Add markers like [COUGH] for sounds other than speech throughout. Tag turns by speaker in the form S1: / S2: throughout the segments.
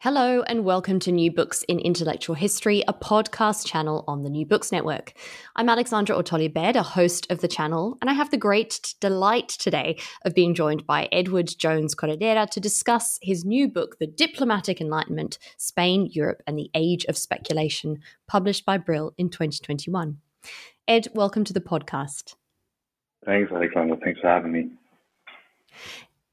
S1: Hello, and welcome to New Books in Intellectual History, a podcast channel on the New Books Network. I'm Alexandra Otolie-Baird, a host of the channel, and I have the great delight today of being joined by Edward Jones Corredera to discuss his new book, The Diplomatic Enlightenment Spain, Europe, and the Age of Speculation, published by Brill in 2021. Ed, welcome to the podcast.
S2: Thanks, Alexandra. Thanks for having me.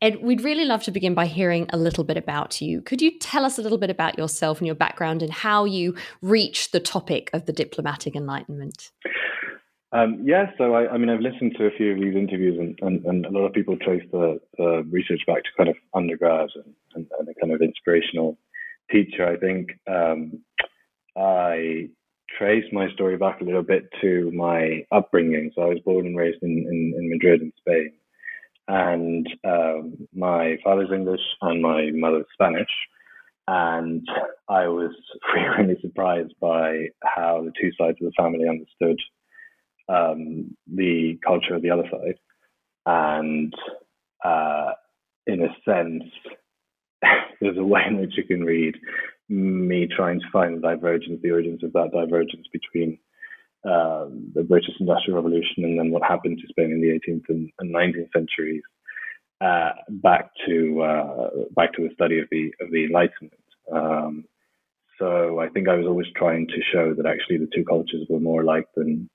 S1: Ed, we'd really love to begin by hearing a little bit about you. Could you tell us a little bit about yourself and your background and how you reached the topic of the diplomatic enlightenment?
S2: Um, yeah, so I, I, mean, I've listened to a few of these interviews, and, and, and a lot of people trace the, the, research back to kind of undergrad and, and, and, a kind of inspirational teacher. I think um, I trace my story back a little bit to my upbringing. So I was born and raised in, in, in Madrid, in Spain and um, my father's English and my mother's Spanish. And I was [LAUGHS] frequently surprised by how the two sides of the family understood um, the culture of the other side. And uh, in a sense, [LAUGHS] there's a way in which you can read me trying to find the divergence, the origins of that divergence between um, the British Industrial Revolution and then what happened to Spain in the 18th and, and 19th centuries uh, back to uh, back to the study of the of the Enlightenment. Um, so I think I was always trying to show that actually the two cultures were more alike than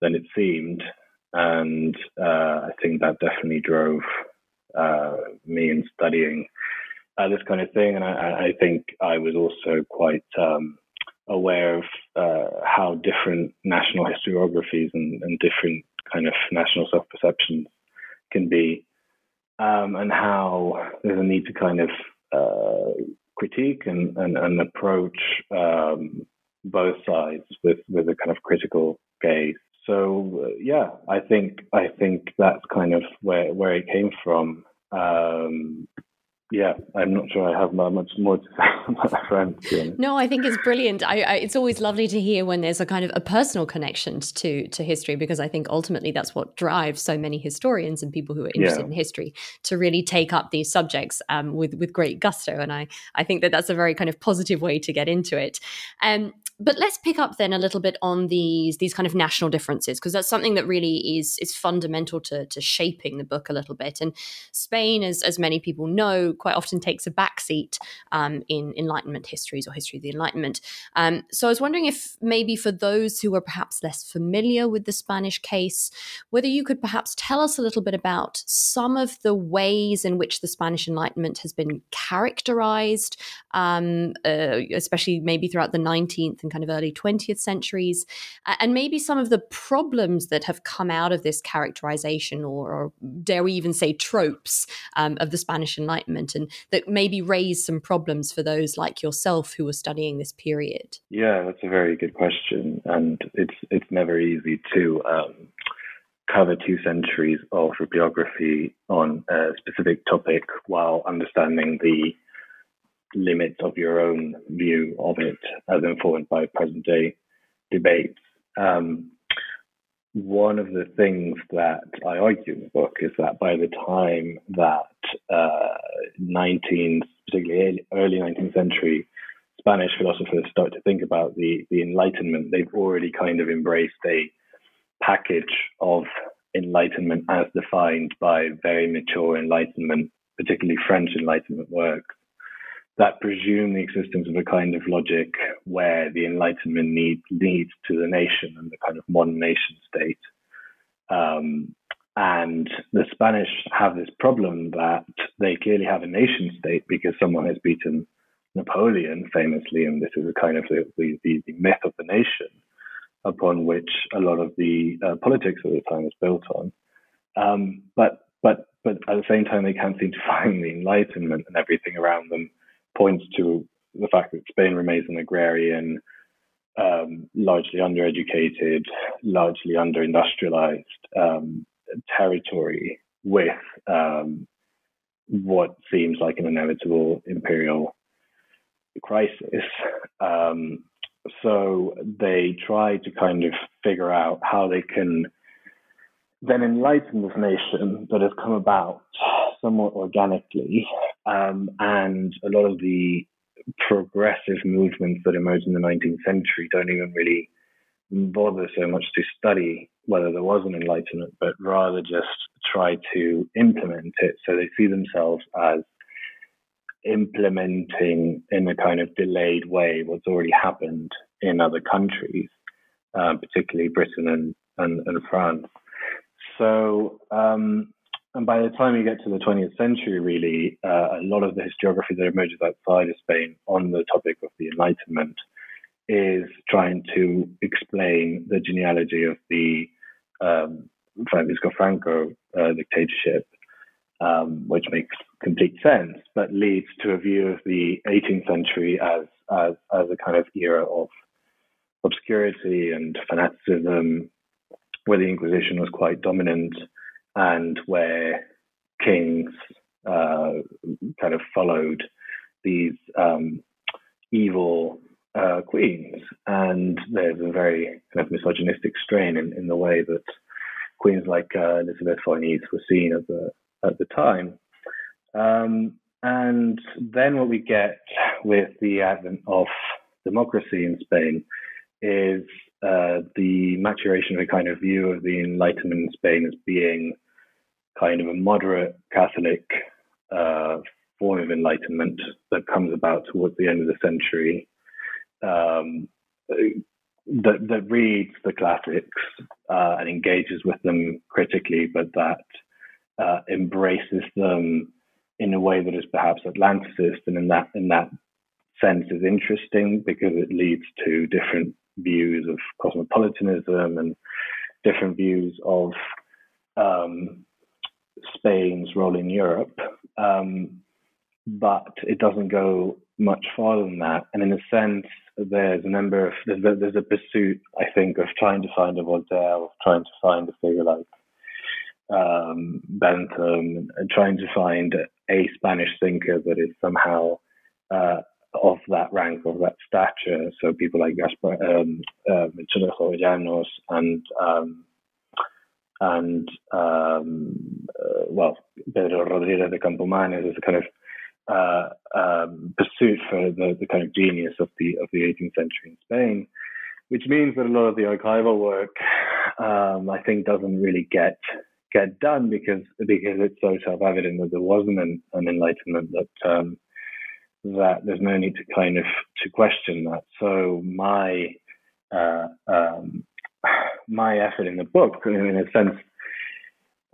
S2: than it seemed, and uh, I think that definitely drove uh, me in studying uh, this kind of thing. And I, I, think I was also quite um, aware of uh, how different national historiographies and, and different kind of national self perceptions can be, um, and how there's a need to kind of uh, critique and, and, and approach um, both sides with, with a kind of critical gaze. So uh, yeah, I think I think that's kind of where where it came from. Um, yeah, I'm not sure I have much more to say [LAUGHS] on that front.
S1: No, I think it's brilliant. I, I, it's always lovely to hear when there's a kind of a personal connection to to history because I think ultimately that's what drives so many historians and people who are interested yeah. in history to really take up these subjects um, with with great gusto. And I I think that that's a very kind of positive way to get into it. Um, but let's pick up then a little bit on these these kind of national differences because that's something that really is is fundamental to to shaping the book a little bit. And Spain, as as many people know, quite often takes a backseat um, in Enlightenment histories or history of the Enlightenment. Um, so I was wondering if maybe for those who are perhaps less familiar with the Spanish case, whether you could perhaps tell us a little bit about some of the ways in which the Spanish Enlightenment has been characterized, um, uh, especially maybe throughout the 19th and kind of early 20th centuries, and maybe some of the problems that have come out of this characterization, or, or dare we even say tropes um, of the Spanish Enlightenment, and that maybe raise some problems for those like yourself who were studying this period.
S2: Yeah, that's a very good question, and it's it's never easy to. Um, cover two centuries of bibliography on a specific topic while understanding the limits of your own view of it as informed by present day debates. Um, one of the things that I argue in the book is that by the time that uh, 19, particularly early 19th century Spanish philosophers start to think about the, the Enlightenment, they've already kind of embraced a package of Enlightenment as defined by very mature Enlightenment, particularly French Enlightenment works that presume the existence of a kind of logic where the Enlightenment need, leads to the nation and the kind of modern nation state. Um, and the Spanish have this problem that they clearly have a nation state because someone has beaten Napoleon famously, and this is a kind of the, the, the myth of the nation upon which a lot of the uh, politics of the time was built on. Um, but but but at the same time, they can't seem to [LAUGHS] find the Enlightenment and everything around them points to the fact that Spain remains an agrarian, um, largely undereducated, largely under-industrialized um, territory with um, what seems like an inevitable imperial crisis. Um, so they try to kind of figure out how they can then enlighten this nation that has come about somewhat organically, um, and a lot of the progressive movements that emerged in the 19th century don't even really bother so much to study whether there was an enlightenment, but rather just try to implement it. So they see themselves as implementing in a kind of delayed way what's already happened in other countries, uh, particularly Britain and, and, and France. So um, and by the time you get to the 20th century, really, uh, a lot of the historiography that emerges outside of Spain on the topic of the Enlightenment is trying to explain the genealogy of the um, Francisco Franco uh, dictatorship, um, which makes complete sense, but leads to a view of the 18th century as as, as a kind of era of obscurity and fanaticism, where the Inquisition was quite dominant and where kings uh, kind of followed these um, evil uh, queens. And there's a very kind of misogynistic strain in, in the way that queens like uh, Elizabeth Farnese were seen at the at the time. Um, and then what we get with the advent of democracy in Spain is uh, the maturation of a kind of view of the Enlightenment in Spain as being kind of a moderate Catholic uh, form of enlightenment that comes about towards the end of the century um, that, that reads the classics uh, and engages with them critically, but that uh, embraces them in a way that is perhaps Atlanticist, and in that in that sense is interesting because it leads to different views of cosmopolitanism and different views of um, Spain's role in Europe, um, but it doesn't go much farther than that. And in a sense, there's a number of there's a, there's a pursuit, I think, of trying to find a Voltaire, of trying to find a figure like um, Bentham, trying to find a Spanish thinker that is somehow uh, of that rank, of that stature. So people like Gaspar, um, uh, Jovellanos and um, and um, uh, well, Pedro Rodriguez de Campomanes is a kind of uh, um, pursuit for the, the kind of genius of the of the 18th century in Spain, which means that a lot of the archival work, um, I think, doesn't really get get done because because it's so self-evident that there wasn't an, an enlightenment that um, that there's no need to kind of to question that. So my uh, um, my effort in the book, in a sense,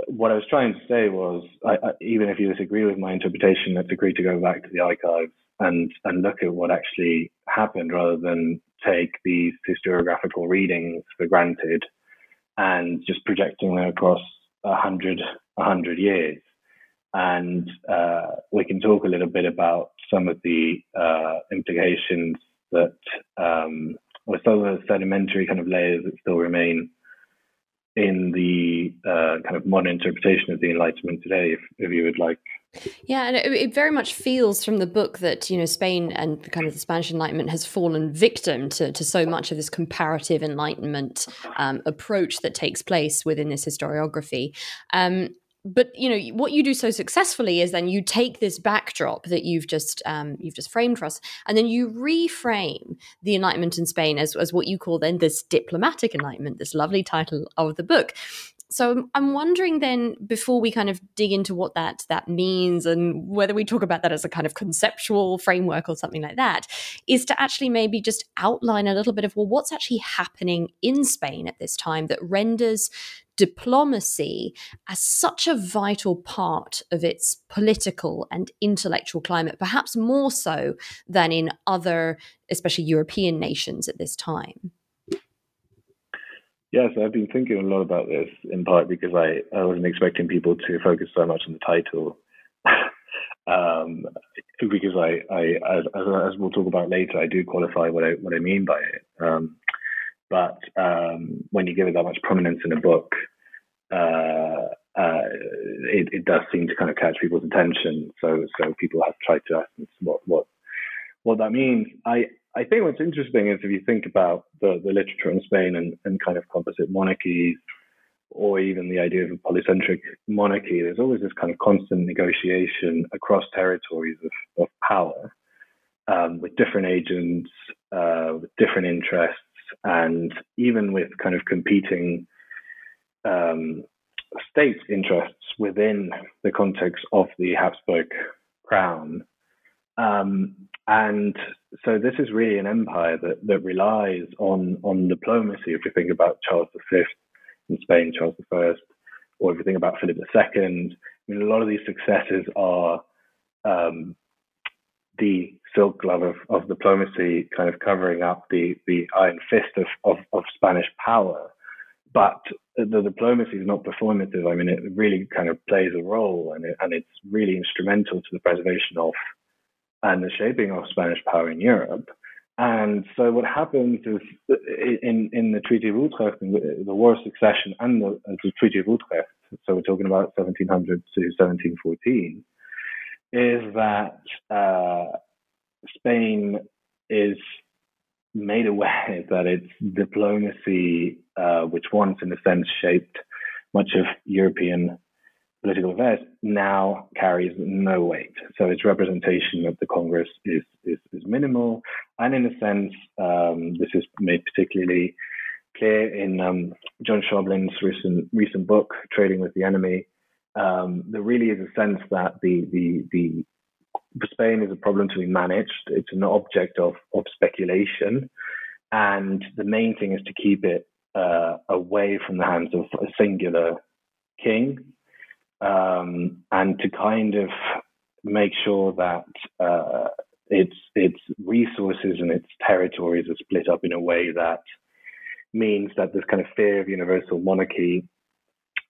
S2: what I was trying to say was, I, I, even if you disagree with my interpretation, let's agree to go back to the archives and and look at what actually happened, rather than take these historiographical readings for granted and just projecting them across a hundred a hundred years. And uh, we can talk a little bit about some of the uh, implications that um, or some of the sedimentary kind of layers that still remain in the uh, kind of modern interpretation of the Enlightenment today, if, if you would like
S1: Yeah, and it, it, very much feels from the book that you know Spain and the kind of the Spanish Enlightenment has fallen victim to, to so much of this comparative Enlightenment um, approach that takes place within this historiography. Um, but you know what you do so successfully is then you take this backdrop that you've just um, you've just framed for us, and then you reframe the Enlightenment in Spain as, as what you call then this diplomatic Enlightenment, this lovely title of the book so I'm wondering then, before we kind of dig into what that that means and whether we talk about that as a kind of conceptual framework or something like that, is to actually maybe just outline a little bit of well, what's actually happening in Spain at this time that renders diplomacy as such a vital part of its political and intellectual climate, perhaps more so than in other, especially European nations at this time.
S2: Yes, I've been thinking a lot about this in part because I, I wasn't expecting people to focus so much on the title. [LAUGHS] um, because I, I as, as, we'll talk about later, I do qualify what I what I mean by it. Um, but um, when you give it that much prominence in a book, uh, uh, it, it does seem to kind of catch people's attention. So so people have tried to ask what what what that means. I I think what's interesting is if you think about the, the literature in Spain and, and kind of composite monarchies, or even the idea of a polycentric monarchy, there's always this kind of constant negotiation across territories of, of power um, with different agents, uh, with different interests, and even with kind of competing um, state interests within the context of the Habsburg crown. Um, and so this is really an empire that, that relies on, on diplomacy. If you think about Charles V in Spain, Charles I, or if you think about Philip II, I mean, a lot of these successes are um, the silk glove of, of diplomacy kind of covering up the, the iron fist of, of, of Spanish power. But the diplomacy is not performative. I mean, it really kind of plays a role and, it, and it's really instrumental to the preservation of and the shaping of Spanish power in Europe. And so what happens is in, in the Treaty of Utrecht, the War of Succession and the, the Treaty of Utrecht, so we're talking about 1700 to 1714, is that uh, Spain is made aware [LAUGHS] that its diplomacy, uh, which once in a sense shaped much of European political affairs now carries no weight. So its representation of the Congress is, is, is minimal. And in a sense, um, this is made particularly clear in um, John Shovlin's recent, recent book, Trading with the Enemy. Um, there really is a sense that the, the, the Spain is a problem to be managed. It's an object of, of speculation. And the main thing is to keep it uh, away from the hands of a singular king um, and to kind of make sure that uh, its its resources and its territories are split up in a way that means that this kind of fear of universal monarchy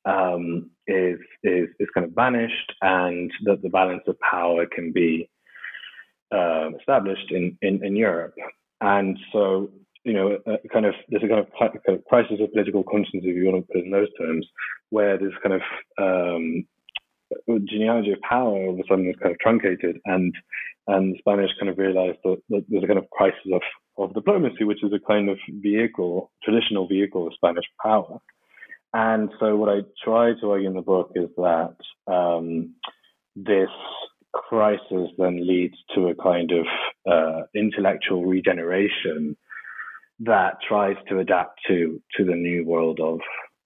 S2: um, is is is kind of banished, and that the balance of power can be uh, established in, in in Europe. And so you know, a kind of there's a kind of, kind of crisis of political conscience, if you want to put it in those terms, where this kind of um, genealogy of power all of a sudden is kind of truncated, and and the Spanish kind of realized that, that there's a kind of crisis of, of diplomacy, which is a kind of vehicle, traditional vehicle of Spanish power. And so, what I try to argue in the book is that um, this crisis then leads to a kind of uh, intellectual regeneration that tries to adapt to to the new world of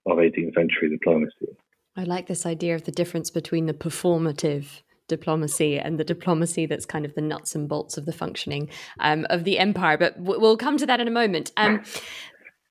S2: of 18th century diplomacy.
S1: I like this idea of the difference between the performative diplomacy and the diplomacy that's kind of the nuts and bolts of the functioning um, of the empire. But we'll come to that in a moment. Um,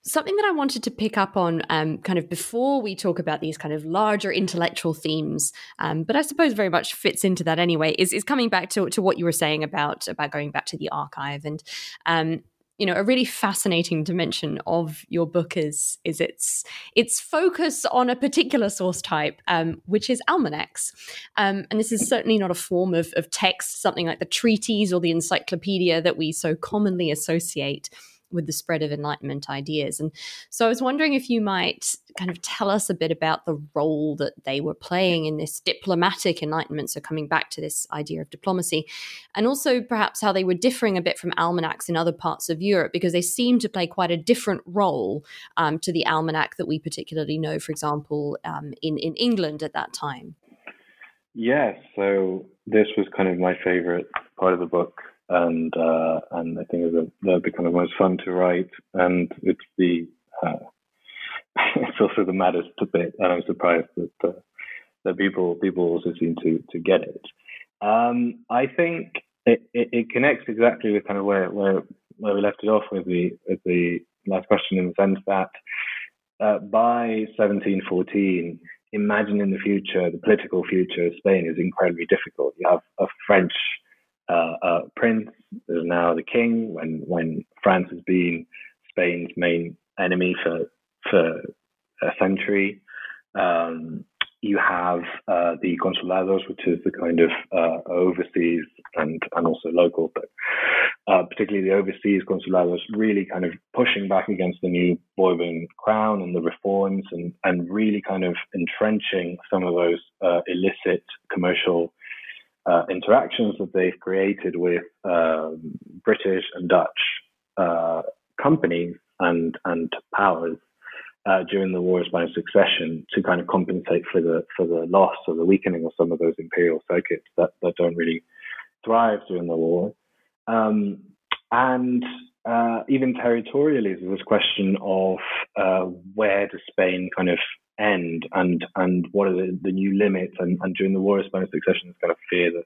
S1: something that I wanted to pick up on, um, kind of before we talk about these kind of larger intellectual themes, um, but I suppose very much fits into that anyway, is, is coming back to, to what you were saying about about going back to the archive and um, you know a really fascinating dimension of your book is is its its focus on a particular source type um, which is almanacs. Um, and this is certainly not a form of, of text something like the treatise or the encyclopedia that we so commonly associate with the spread of Enlightenment ideas. And so I was wondering if you might kind of tell us a bit about the role that they were playing in this diplomatic Enlightenment. So coming back to this idea of diplomacy, and also perhaps how they were differing a bit from almanacs in other parts of Europe because they seem to play quite a different role um, to the almanac that we particularly know, for example, um, in in England at that time.
S2: Yes, so this was kind of my favorite part of the book, and uh, and I think it's the the kind of most fun to write, and it's the uh, [LAUGHS] it's also the maddest bit, and I'm surprised that uh, that people people also seem to to get it. Um, I think it, it, it, connects exactly with kind of where where where we left it off with the with the last question in the sense that uh, by 1714 imagine in the future, the political future of Spain is incredibly difficult. You have a French uh, prince, there's now the king, when, when France has been Spain's main enemy for, for a century. Um, you have uh, the consulados, which is the kind of uh, overseas and, and also local, but uh, particularly the overseas consulados, really kind of pushing back against the new Bourbon crown and the reforms and, and really kind of entrenching some of those uh, illicit commercial uh, interactions that they've created with um, British and Dutch uh, companies and, and powers uh, during the Wars of Spanish Succession to kind of compensate for the for the loss or the weakening of some of those imperial circuits that, that don't really thrive during the war. Um, and uh, even territorially, there's this question of uh, where does Spain kind of end and and what are the, the new limits? And, and during the War of Spanish Succession, there's kind of fear that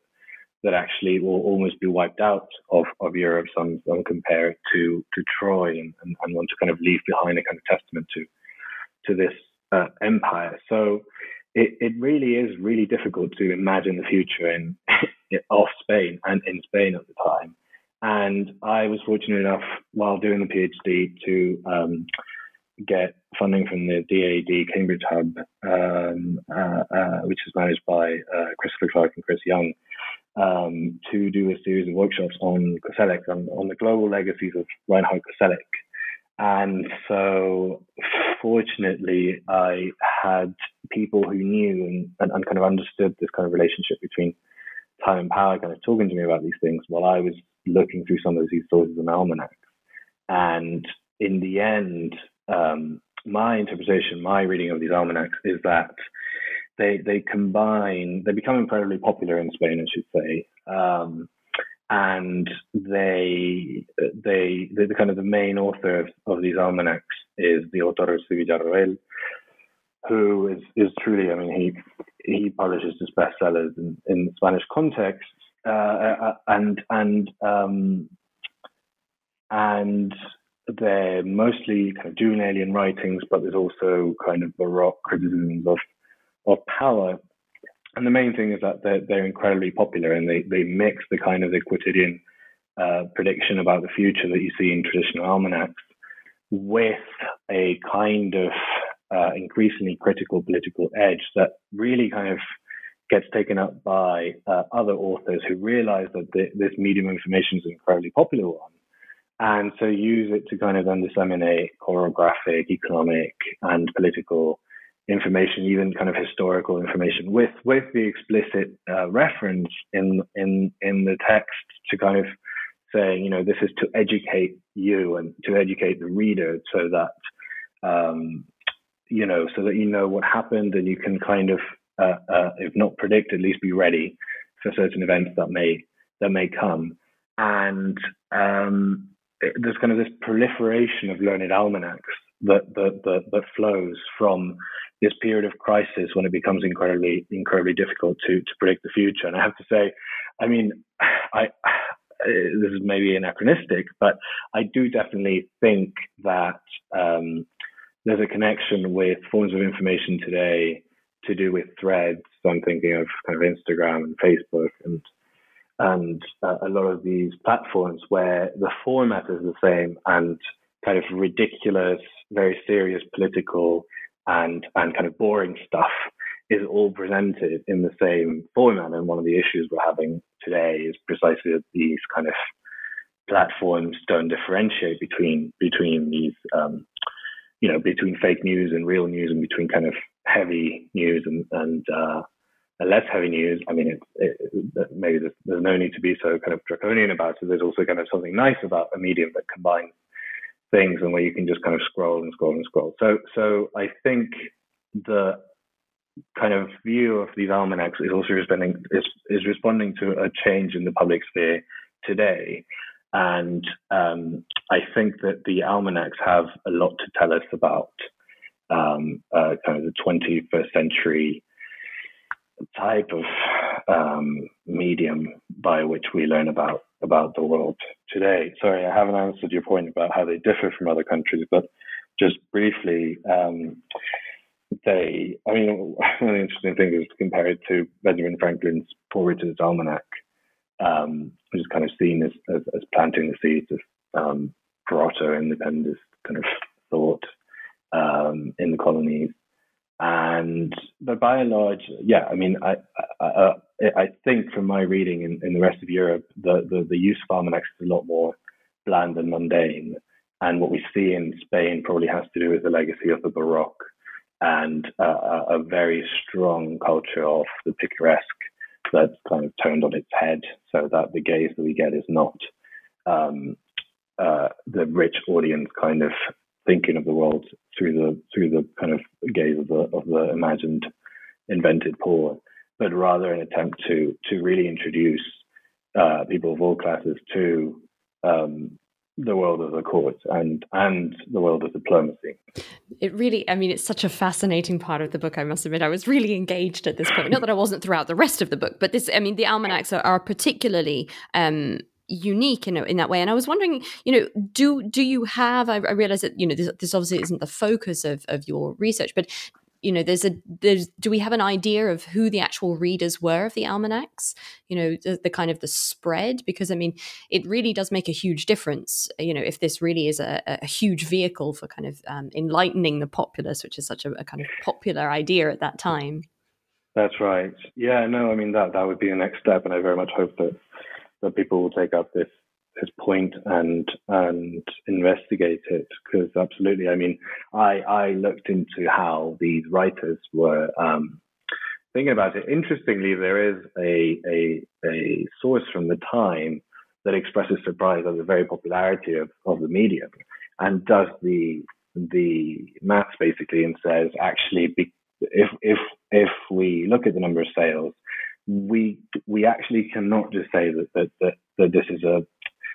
S2: that actually will almost be wiped out of, of Europe. Some, some compare it to, to Troy and, and, and want to kind of leave behind a kind of testament to to this uh, empire. So it, it really is really difficult to imagine the future in [LAUGHS] of Spain and in Spain at the time. And I was fortunate enough while doing the PhD to um, get funding from the DAAD Cambridge Hub, um, uh, uh, which is managed by uh, Christopher Clark and Chris Young, um, to do a series of workshops on Koselleck, on, on the global legacies of Reinhard Koselleck. And so, fortunately, I had people who knew and, and, and, kind of understood this kind of relationship between time and power, kind of talking to me about these things while I was looking through some of these sources and almanacs. And in the end, um, my interpretation, my reading of these almanacs is that they they combine, they become incredibly popular in Spain, I should say. Um, and they they the, kind of the main author of, of these almanacs is the Torres de Villarroel, who is is truly I mean he he publishes his bestsellers in, in the Spanish context uh, uh, and and um, and they're mostly kind of Juvenalian writings, but there's also kind of baroque criticisms of of power and the main thing is that they're, they're incredibly popular and they, they mix the kind of the quotidian uh, prediction about the future that you see in traditional almanacs with a kind of uh, increasingly critical political edge that really kind of gets taken up by uh, other authors who realize that the, this medium of information is an incredibly popular one. And so use it to kind of then disseminate chorographic, economic, and political information, even kind of historical information, with with the explicit uh, reference in in in the text to kind of saying, you know, this is to educate you and to educate the reader, so that um, you know, so that you know what happened and you can kind of, uh, uh, if not predict, at least be ready for certain events that may that may come. And um, there's kind of this proliferation of learned almanacs that that that, that flows from this period of crisis when it becomes incredibly incredibly difficult to to predict the future. And I have to say, I mean, I [SIGHS] this is maybe anachronistic, but I do definitely think that um, there's a connection with forms of information today to do with threads. So I'm thinking of kind of Instagram and Facebook and and uh, a lot of these platforms where the format is the same and kind of ridiculous, very serious political and and kind of boring stuff is all presented in the same format. And one of the issues we're having today is precisely that these kind of platforms don't differentiate between between these um, you know between fake news and real news and between kind of heavy news and and, uh, less heavy news. I mean, it, it, maybe there's, there's, no need to be so kind of draconian about it. There's also kind of something nice about a medium that combines things and where you can just kind of scroll and scroll and scroll. So so I think the kind of view of these almanacs is also responding is, is responding to a change in the public sphere today. And um, I think that the almanacs have a lot to tell us about um, uh, kind of the 21st century type of um, medium by which we learn about about the world today. Sorry, I haven't answered your point about how they differ from other countries, but just briefly, um, they, I mean, one of the interesting things is to compare it to Benjamin Franklin's Poor Richard's Almanac, um, which is kind of seen as, as, as planting the seeds of um, proto-independence kind of thought um, in the colonies. And but by and large, yeah, I mean, I I, I think from my reading in, in the rest of Europe, the, the, the use of almanacs is a lot more bland and mundane. And what we see in Spain probably has to do with the legacy of the Baroque and uh, a very strong culture of the picaresque that's kind of turned on its head so that the gaze that we get is not um, uh, the rich audience kind of thinking of the world through the through the kind of gaze of the of the imagined invented poor, but rather an attempt to to really introduce uh, people of all classes to um, the world of the court and and the world of diplomacy.
S1: It really, I mean, it's such a fascinating part of the book. I must admit, I was really engaged at this point. Not that I wasn't throughout the rest of the book, but this, I mean, the almanacs are, are particularly. Um, unique in in that way. And i was wondering you know do do you have i, I realize that you know this, this obviously isn't the focus of of your research but you know there's a there's do we have an idea of who the actual readers were of the almanacs? You know the, the, kind of the spread? Because i mean it really does make a huge difference you know if this really is a, a huge vehicle for kind of um, enlightening the populace which is such a, a, kind of popular idea at that time.
S2: That's right. Yeah no i mean that that would be the next step and i very much hope that that people will take up this his point and and investigate it because absolutely i mean i i looked into how these writers were um, thinking about it. Interestingly there is a, a a source from the time that expresses surprise at the very popularity of, of the medium and does the the maths basically and says actually be, if if if we look at the number of sales we we actually cannot just say that that, that, that this is a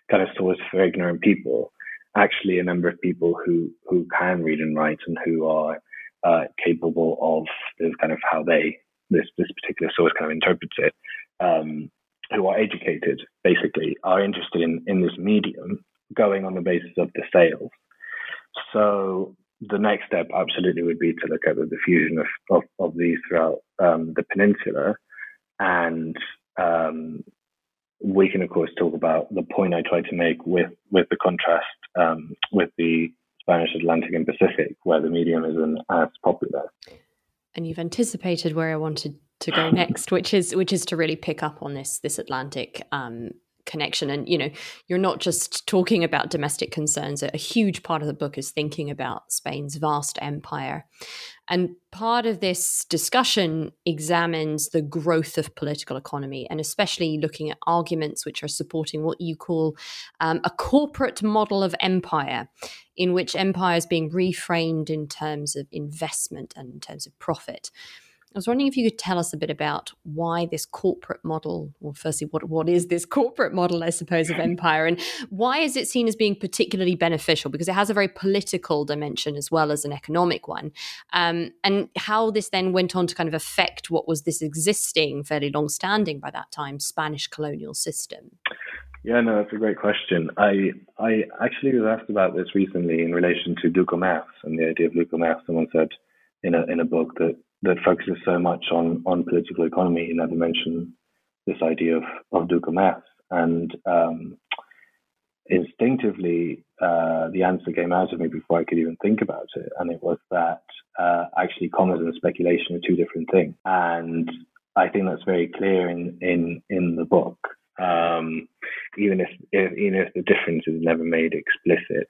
S2: kind of source for ignorant people, actually a number of people who who can read and write and who are uh, capable of this kind of how they this this particular source kind of interprets it, um, who are educated basically are interested in in this medium going on the basis of the sales. So the next step absolutely would be to look at the diffusion of of, of these throughout um, the peninsula and um, we can, of course, talk about the point I tried to make with, with the contrast um, with the Spanish Atlantic and Pacific, where the medium isn't as popular.
S1: And you've anticipated where I wanted to go next, which is which is to really pick up on this this Atlantic um, connection. And you know you're not just talking about domestic concerns. A huge part of the book is thinking about spain's vast empire. And part of this discussion examines the growth of political economy and especially looking at arguments which are supporting what you call um, a corporate model of empire in which empire is being reframed in terms of investment and in terms of profit I was wondering if you could tell us a bit about why this corporate model, well, firstly, what, what is this corporate model, I suppose, of [LAUGHS] empire, and why is it seen as being particularly beneficial? Because it has a very political dimension as well as an economic one. Um, and how this then went on to kind of affect what was this existing, fairly long standing by that time, Spanish colonial system.
S2: Yeah, no, that's a great question. I I actually was asked about this recently in relation to Doux Commerce and the idea of Doux Commerce. Someone said in a in a book that that focuses so much on on political economy. You never mention this idea of of Commerce, and um, instinctively, uh, the answer came out of me before I could even think about it, and it was that uh, actually commerce and speculation are two different things, and I think that's very clear in in in the book. Um, even if, if even if the difference is never made explicit.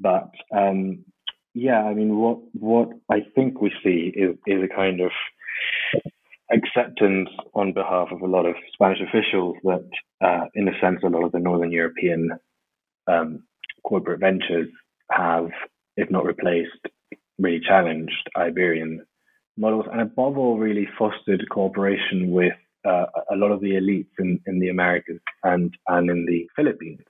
S2: But um, yeah, I mean, what what I think we see is is a kind of acceptance on behalf of a lot of Spanish officials that, uh, in a sense, a lot of the Northern European um, corporate ventures have, if not replaced, really challenged Iberian models, and above all, really fostered cooperation with uh, a lot of the elites in, in the Americas and and in the Philippines.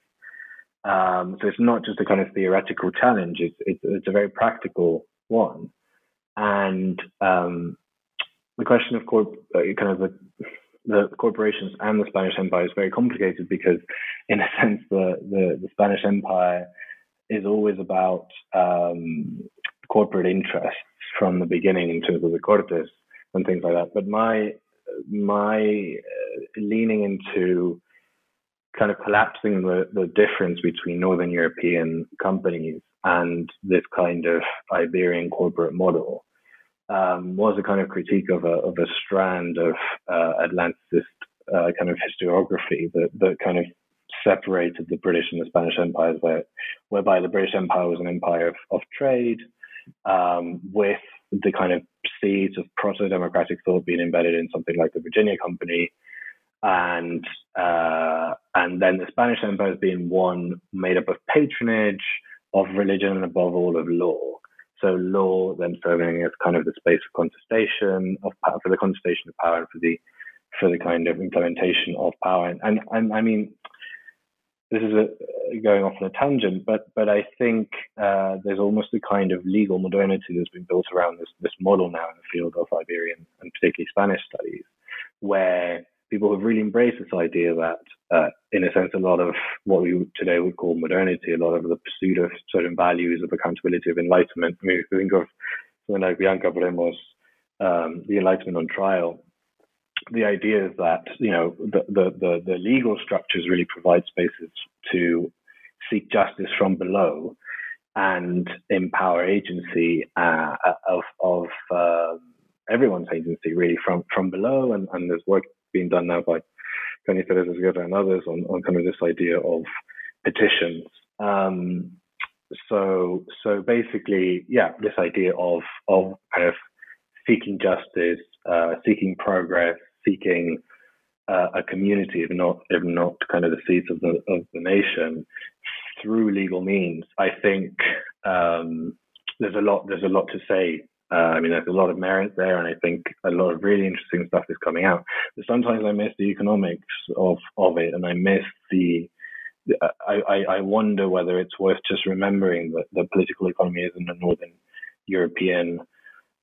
S2: Um, so it's not just a kind of theoretical challenge; it's it's, it's a very practical one. And um, the question of corp- uh, kind of the, the corporations and the Spanish Empire is very complicated because, in a [LAUGHS] sense, the the, the Spanish Empire is always about um, corporate interests from the beginning in terms of the Cortes and things like that. But my my uh, leaning into kind of collapsing the, the difference between Northern European companies and this kind of Iberian corporate model um, was a kind of critique of a, of a strand of uh, Atlanticist uh, kind of historiography that, that kind of separated the British and the Spanish empires, where, whereby the British Empire was an empire of, of trade um, with the kind of seeds of proto-democratic thought being embedded in something like the Virginia Company, and uh, and then the Spanish Empire has been one made up of patronage, of religion, and above all of law. So law then serving as kind of the space of contestation of power, for the contestation of power and for the for the kind of implementation of power. And and, and I mean, this is a, going off on a tangent, but but I think uh, there's almost a kind of legal modernity that's been built around this this model now in the field of Iberian and particularly Spanish studies, where people have really embraced this idea that, uh, in a sense, a lot of what we today would call modernity, a lot of the pursuit of certain values of accountability, of enlightenment. I mean, if we think of something like Bianca Premo's, um, the Enlightenment on Trial, the idea is that you know the, the, the, the legal structures really provide spaces to seek justice from below and empower agency uh, of, of uh, everyone's agency really from, from below. And, and there's work being done now by Cañizares-Esguerra and others on, on kind of this idea of petitions. Um, so so basically, yeah, this idea of of kind of seeking justice, uh, seeking progress, seeking uh, a community, if not if not kind of the seats of the of the nation through legal means. I think um, there's a lot there's a lot to say. Uh, I mean, there's a lot of merit there, and I think a lot of really interesting stuff is coming out. But sometimes I miss the economics of of it, and I miss the I, I, I wonder whether it's worth just remembering that the political economy is in a northern European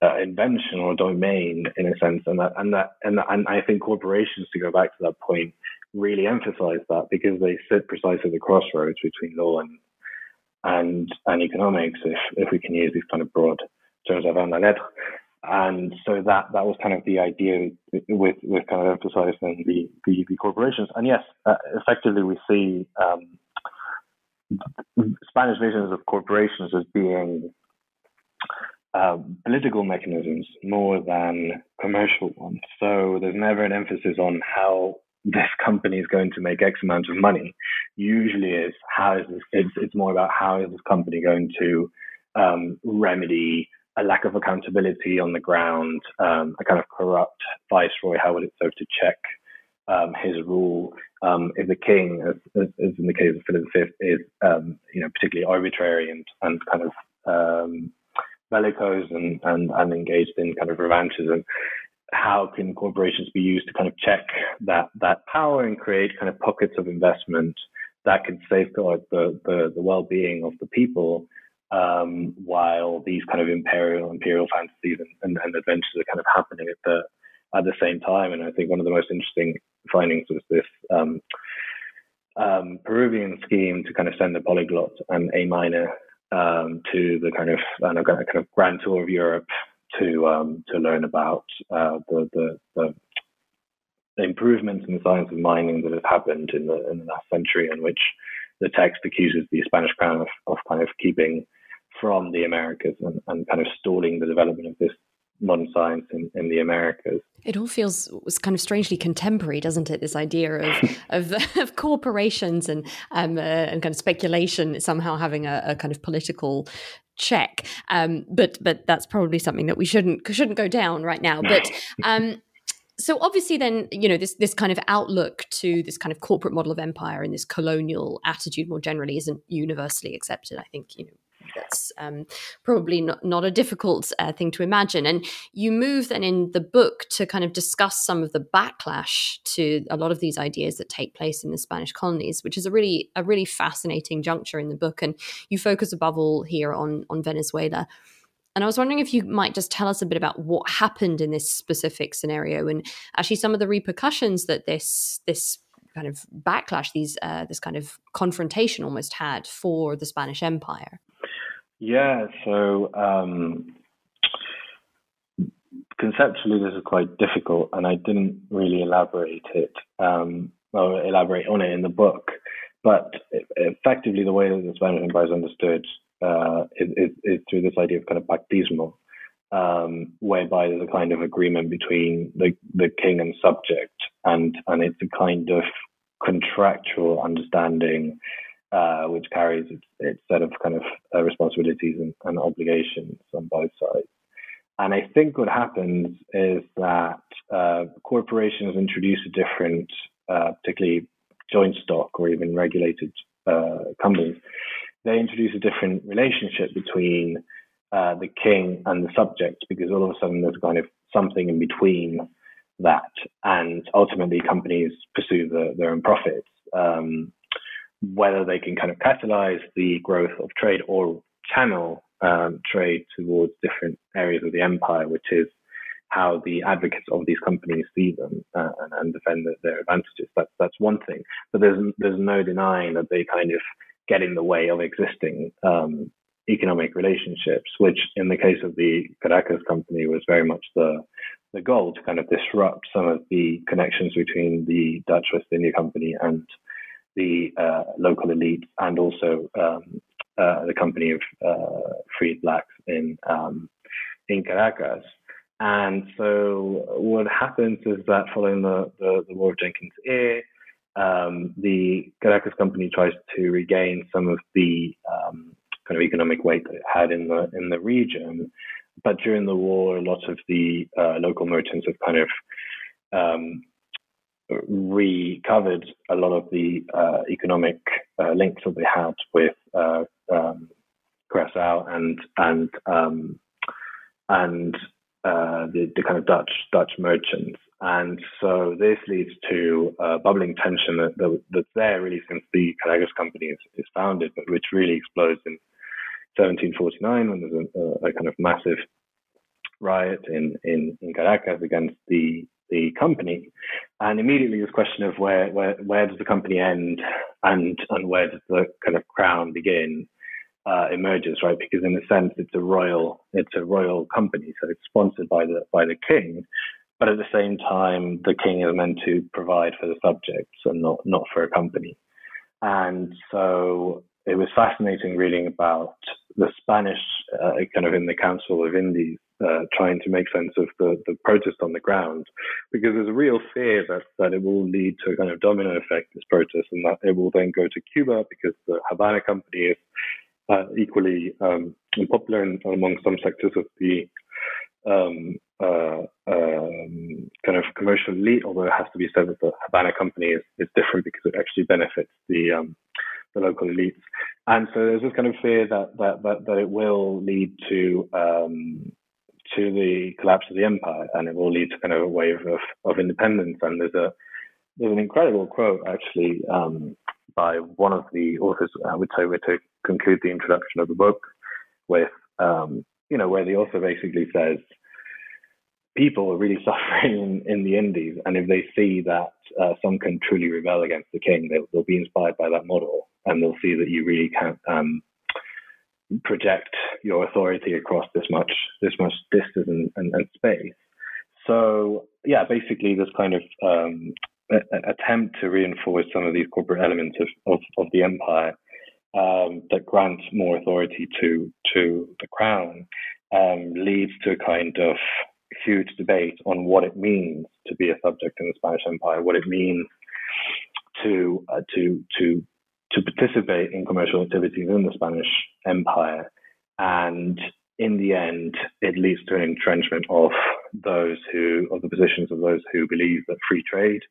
S2: uh, invention or domain in a sense, and that and that and and I think corporations, to go back to that point, really emphasize that because they sit precisely at the crossroads between law and and and economics, if if we can use these kind of broad terms of la lettre. And so that that was kind of the idea with with kind of emphasizing the the, the corporations. And yes, uh, effectively we see um, Spanish visions of corporations as being uh, political mechanisms more than commercial ones. So there's never an emphasis on how this company is going to make X amount of money. Usually, is how is this? It's, it's more about how is this company going to um, remedy a lack of accountability on the ground, um, a kind of corrupt viceroy. How would it serve to check um, his rule? Um, if the king, as, as, as, in the case of Philip V, is um, you know particularly arbitrary and and kind of um, bellicose and, and, and engaged in kind of revanchism, how can corporations be used to kind of check that that power and create kind of pockets of investment that can safeguard the the, the well-being of the people um, while these kind of imperial imperial fantasies and, and, and, adventures are kind of happening at the at the same time. And I think one of the most interesting findings was this um, um, Peruvian scheme to kind of send a polyglot and a miner um, to the kind of uh, kind of grand tour of Europe to um, to learn about uh, the, the, the the improvements in the science of mining that have happened in the in the last century, in which the text accuses the Spanish crown of, of kind of keeping from the Americas and, and kind of stalling the development of this modern science in, in the Americas.
S1: It all feels was kind of strangely contemporary, doesn't it? This idea of [LAUGHS] of, of, corporations and um, uh, and kind of speculation somehow having a, a kind of political check. Um, but but that's probably something that we shouldn't shouldn't go down right now. But [LAUGHS] um, so obviously then you know this this kind of outlook to this kind of corporate model of empire and this colonial attitude more generally isn't universally accepted. I think you know that's um, probably not, not a difficult uh, thing to imagine. And you move then in the book to kind of discuss some of the backlash to a lot of these ideas that take place in the Spanish colonies, which is a really a really fascinating juncture in the book. And you focus above all here on on Venezuela. And I was wondering if you might just tell us a bit about what happened in this specific scenario and actually some of the repercussions that this this kind of backlash, these uh, this kind of confrontation almost had for the Spanish Empire.
S2: Yeah, so um, conceptually, this is quite difficult, and I didn't really elaborate it, um, or elaborate on it in the book. But effectively, the way that the Spanish Empire is understood uh, is, is, is, through this idea of kind of pactismo, um, whereby there's a kind of agreement between the, the king and subject, and and it's a kind of contractual understanding uh, which carries its, its, set of kind of uh, responsibilities and, and, obligations on both sides. And I think what happens is that uh, corporations introduce a different, uh, particularly joint stock or even regulated uh, companies, they introduce a different relationship between uh, the king and the subject because all of a sudden there's kind of something in between that, and ultimately companies pursue the, their own profits. Um, whether they can kind of catalyze the growth of trade or channel um, trade towards different areas of the empire, which is how the advocates of these companies see them uh, and, and, defend the, their advantages. That's that's one thing, but there's there's no denying that they kind of get in the way of existing um, economic relationships, which in the case of the Caracas company was very much the the goal to kind of disrupt some of the connections between the Dutch West India Company and the uh, local elites and also um, uh, the company of uh, freed blacks in um, in Caracas. And so what happens is that following the, the, the War of Jenkins' Ear, um, the Caracas company tries to regain some of the um, kind of economic weight that it had in the in the region. But during the war, a lot of the uh, local merchants have kind of um, recovered a lot of the uh, economic uh, links that they had with uh, um, Curacao and and um, and uh, the, the kind of Dutch Dutch merchants, and so this leads to bubbling tension that, that, that's there really since the Caracas Company is, is, founded, but which really explodes in 1749 when there's a, a kind of massive riot in, in, in Caracas against the the company. And immediately this question of where, where, where does the company end and, and where does the kind of crown begin uh, emerges, right? Because in a sense, it's a royal, it's a royal company. So it's sponsored by the, by the king. But at the same time, the king is meant to provide for the subjects and not, not for a company. And so it was fascinating reading about the Spanish, uh, kind of in the Council of Indies, uh, trying to make sense of the, the protest on the ground, because there's a real fear that, that it will lead to a kind of domino effect, this protest, and that it will then go to Cuba because the Havana Company is uh, equally um, unpopular in, among some sectors of the um, uh, um, kind of commercial elite, although it has to be said that the Havana Company is, is different because it actually benefits the um, the local elites. And so there's this kind of fear that that that, that it will lead to um, to the collapse of the empire, and it will lead to kind of a wave of, of independence. And there's a there's an incredible quote actually um, by one of the authors. I would say we're to conclude the introduction of the book with um, you know where the author basically says people are really [LAUGHS] suffering in, in the Indies, and if they see that uh, some can truly rebel against the king, they'll, they'll be inspired by that model, and they'll see that you really can't um, project your authority across this much this much distance and, and, and space. So yeah, basically this kind of um, a, a attempt to reinforce some of these corporate elements of, of, of the empire um, that grants more authority to to the crown um, leads to a kind of huge debate on what it means to be a subject in the Spanish Empire, what it means to uh, to to to participate in commercial activities in the Spanish Empire, and in the end, it leads to an entrenchment of those who of the positions of those who believe that free trade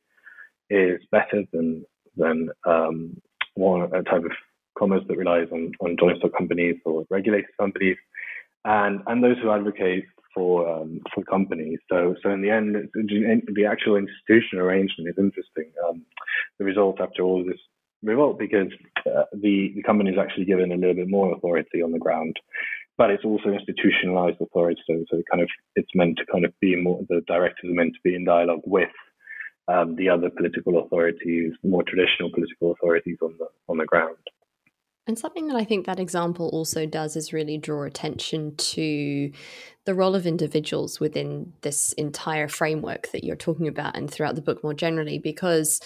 S2: is better than than um, one a type of commerce that relies on, on joint stock companies or regulated companies, and and those who advocate for um, for companies. So so in the end, the actual institutional arrangement is interesting. Um, the result after all of this revolt because uh, the the company is actually given a little bit more authority on the ground, but it's also institutionalized authority. So so it kind of it's meant to kind of be more the directors are meant to be in dialogue with. Um, the other political authorities, more traditional political authorities on the on the ground.
S1: And something that I think that example also does is really draw attention to the role of individuals within this entire framework that you're talking about and throughout the book more generally, because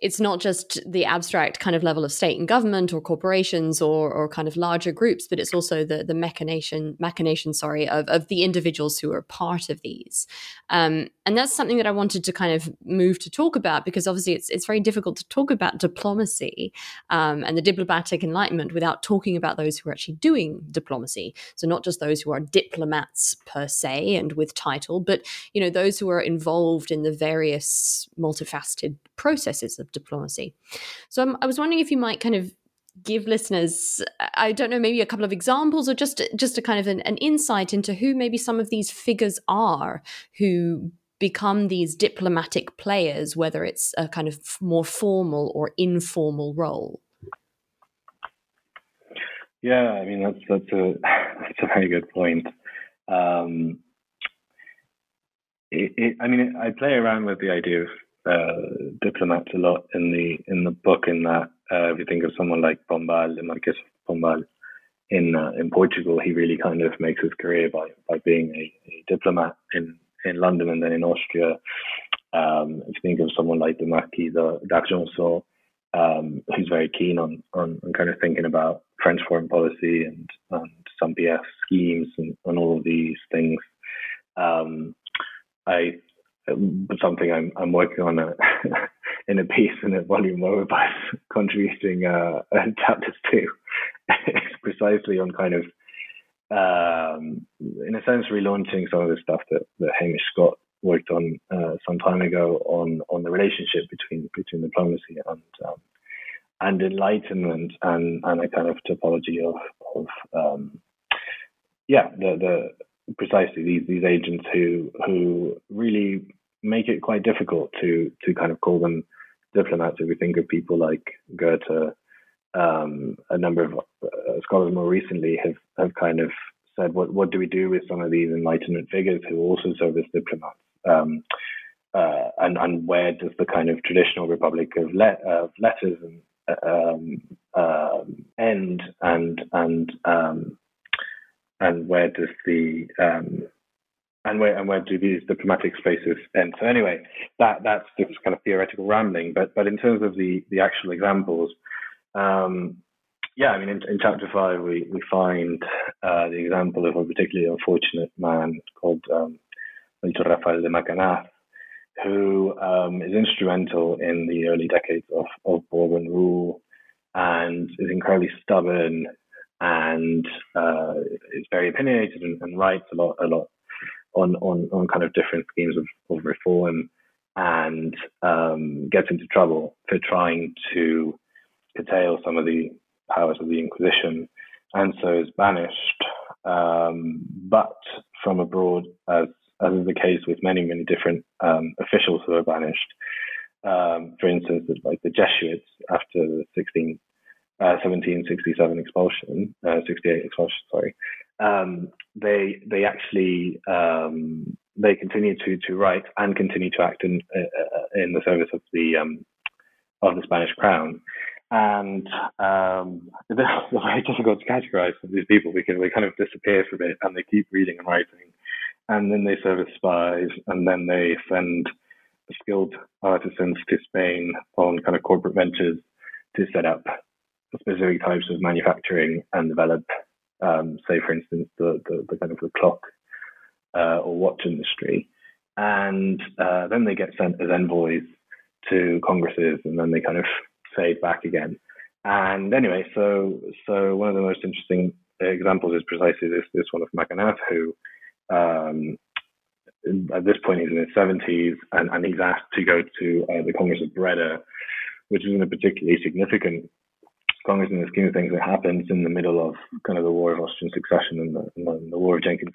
S1: it's not just the abstract kind of level of state and government or corporations or, or kind of larger groups, but it's also the, the machination, machination, sorry, of, of the individuals who are part of these. Um, and that's something that I wanted to kind of move to talk about because obviously it's, it's very difficult to talk about diplomacy um, and the diplomatic enlightenment without talking about those who are actually doing diplomacy. So not just those who are diplomats per se and with title, but you know those who are involved in the various multifaceted processes of diplomacy. So I was wondering if you might kind of give listeners i don't know maybe a couple of examples or just just a kind of an, an insight into who maybe some of these figures are who become these diplomatic players whether it's a kind of more formal or informal role
S2: yeah i mean that's that's a [LAUGHS] that's a very good point um, it, it, I mean, I play around with the idea of uh, diplomats a lot in the in the book. In that, uh, if you think of someone like Pombal, Marquês Pombal in uh, in Portugal, he really kind of makes his career by by being a, a diplomat in in London and then in Austria. Um, if you think of someone like the Marquis d'Argenson, um, who's very keen on, on, on kind of thinking about French foreign policy and, and some BF schemes and, and all of these things. Um, I something I'm I'm working on a, [LAUGHS] in a piece in a volume where [LAUGHS] we're contributing uh, [LAUGHS] chapters to. precisely on kind of um, in a sense relaunching some of the stuff that, that Hamish Scott worked on uh, some time ago on on the relationship between between diplomacy and um, and enlightenment and and a kind of topology of of um, yeah the the precisely these these agents who who really make it quite difficult to to kind of call them diplomats. If we think of people like Goethe, um, a number of uh, scholars more recently have have kind of said, what what do we do with some of these enlightenment figures who also serve as diplomats? Um, uh, and and where does the kind of traditional republic of, le- of letters and um, um, end and and um, and where does the um, and where and where do these diplomatic spaces end? So anyway, that that's just kind of theoretical rambling. But but in terms of the the actual examples, um, yeah, I mean in, in, chapter five we we find uh, the example of a particularly unfortunate man called um, Rafael de Macanaz, who um, is instrumental in the early decades of, of Bourbon rule and is incredibly stubborn and uh, is very opinionated and, and, writes a lot, a lot on, on, on kind of different schemes of, of reform and um, gets into trouble for trying to curtail some of the powers of the Inquisition and so is banished, um, but from abroad as as is the case with many, many different um, officials who are banished. Um, for instance, like the Jesuits after the 16, uh, 1767 expulsion, uh, 68 expulsion, sorry, um, they they actually um, they continue to to write and continue to act in uh, uh in the service of the um, of the Spanish crown. And um, [LAUGHS] it's very difficult to categorize these people because they kind of disappear for a bit and they keep reading and writing and then they serve as spies, and then they send skilled artisans to Spain on kind of corporate ventures to set up specific types of manufacturing and develop, um, say, for instance, the, the, the, kind of the clock uh, or watch industry, and uh, then they get sent as envoys to congresses, and then they kind of fade back again. And anyway, so so one of the most interesting examples is precisely this this one of Macanaz, who um, at this point he's in his 70s, and, and he's asked to go to uh, the Congress of Breda, which isn't a particularly significant Congress in the scheme of things. That happens in the middle of kind of the War of Austrian Succession and the, and the War of Jenkins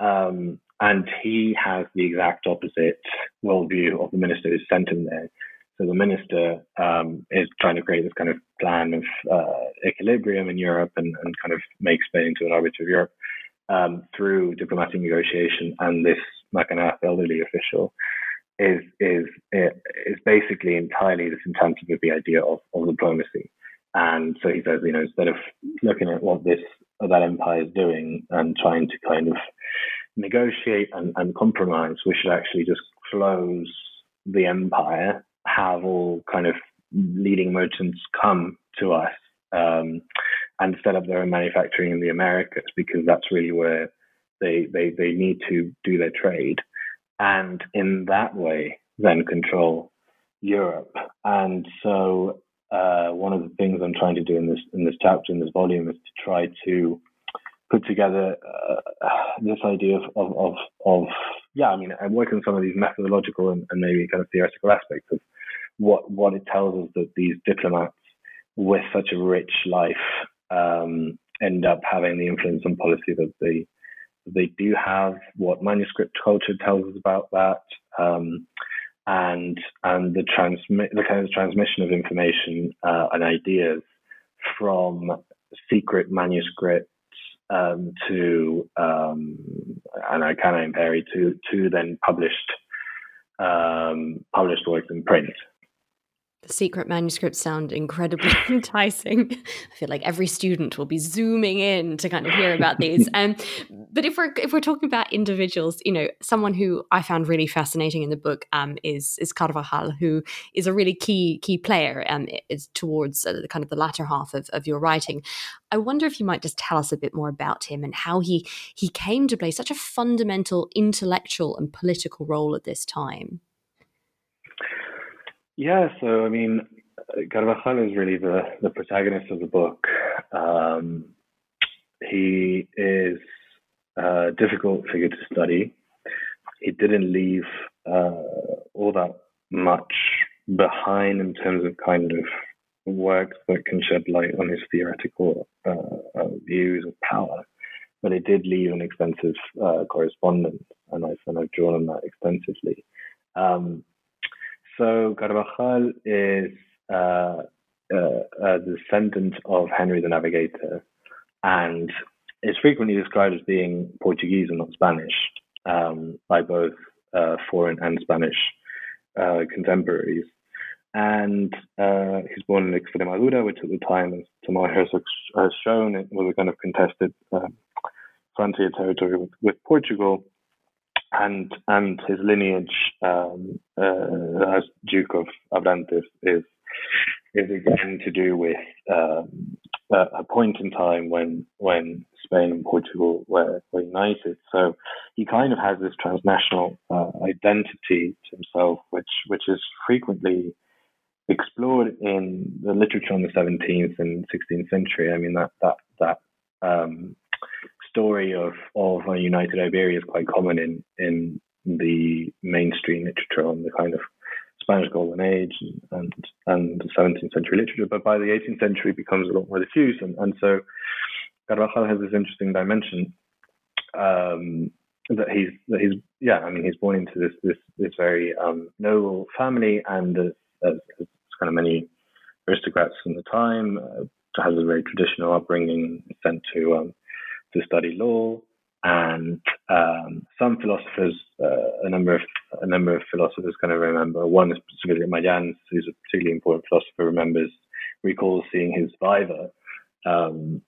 S2: Um, and he has the exact opposite worldview of the minister who's sent him there. So the minister um, is trying to create this kind of plan of uh, equilibrium in Europe and, and, kind of make Spain into an arbiter of Europe um, through diplomatic negotiation. And this Macanaz elderly official is is is basically entirely disenchanted with the idea of, of diplomacy. And so he says, you know, instead of looking at what this that empire is doing and trying to kind of negotiate and, and compromise, we should actually just close the empire, have all kind of leading merchants come to us um, and set up their own manufacturing in the Americas because that's really where they, they, they need to do their trade. And in that way, then control Europe. And so uh, one of the things I'm trying to do in this in this chapter in this volume is to try to put together uh, this idea of, of, of, of yeah I mean I'm working on some of these methodological and, and, maybe kind of theoretical aspects of what what it tells us that these diplomats with such a rich life um, end up having the influence on policy that they they do have what manuscript culture tells us about that um, and and the transmit the kind of transmission of information uh, and ideas from secret manuscripts um, to and I kind of vary to to then published um, published works in print.
S1: The secret manuscripts sound incredibly [LAUGHS] enticing. I feel like every student will be zooming in to kind of hear about these. [LAUGHS] Um, but if we're if we're talking about individuals, you know, someone who I found really fascinating in the book um, is is Carvajal, who is a really key key player um, is towards uh, the kind of the latter half of, of your writing. I wonder if you might just tell us a bit more about him and how he he came to play such a fundamental intellectual and political role at this time.
S2: Yeah, so I mean, Carvajal is really the, the protagonist of the book. Um, he is a difficult figure to study. He didn't leave uh, all that much behind in terms of kind of works that can shed light on his theoretical uh, uh, views of power. But it did leave an extensive uh, correspondence, and I've, and I've drawn on that extensively. Um, so Carvajal is uh, uh, a descendant of Henry the Navigator and is frequently described as being Portuguese and not Spanish um, by both uh, foreign and Spanish uh, contemporaries. And uh, he's born in Extremadura, which at the time, as Tamar has, has shown, it was a kind of contested um, frontier territory with, with Portugal and and his lineage um, uh, as Duke of Abrantes is is again to do with um, a, point in time when when Spain and Portugal were, were united. So he kind of has this transnational uh, identity to himself, which which is frequently explored in the literature in the 17th and 16th century. I mean that that that um, story of of united Iberia is quite common in in the mainstream literature on the kind of Spanish Golden Age and and, and 17th century literature, but by the 18th century it becomes a lot more diffuse, and, and so Carvajal has this interesting dimension um, that he's that he's yeah, I mean he's born into this this this very um, noble family, and as, as, as, kind of many aristocrats from the time, uh, has a very traditional upbringing, sent to um, to study law, and um, some philosophers, uh, a number of a number of philosophers kind of remember. One specifically Mayans, who's a particularly important philosopher, remembers recalls seeing his viva, um,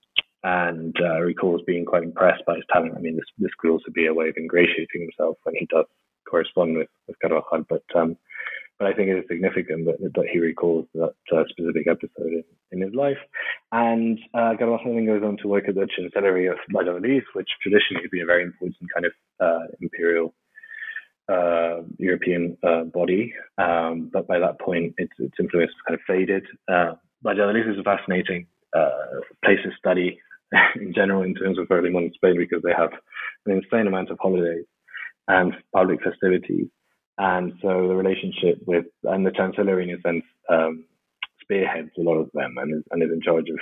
S2: and uh, recalls being quite impressed by his talent. I mean, this this could also be a way of ingratiating himself when he does correspond with with Carvajal, but um, but I think it is significant that, that he recalls that uh, specific episode in, in his life. And uh, then goes on to work at the Chancellery of Valladolid, which traditionally has been a very important kind of uh, imperial uh, European uh, body. Um, but by that point, its, its influence kind of faded. Uh, Valladolid is a fascinating uh, place to study [LAUGHS] in general in terms of early modern Spain because they have an insane amount of holidays and public festivities. And so the relationship with, and the Chancellor in a sense, um, spearheads a lot of them and is, and is in charge of,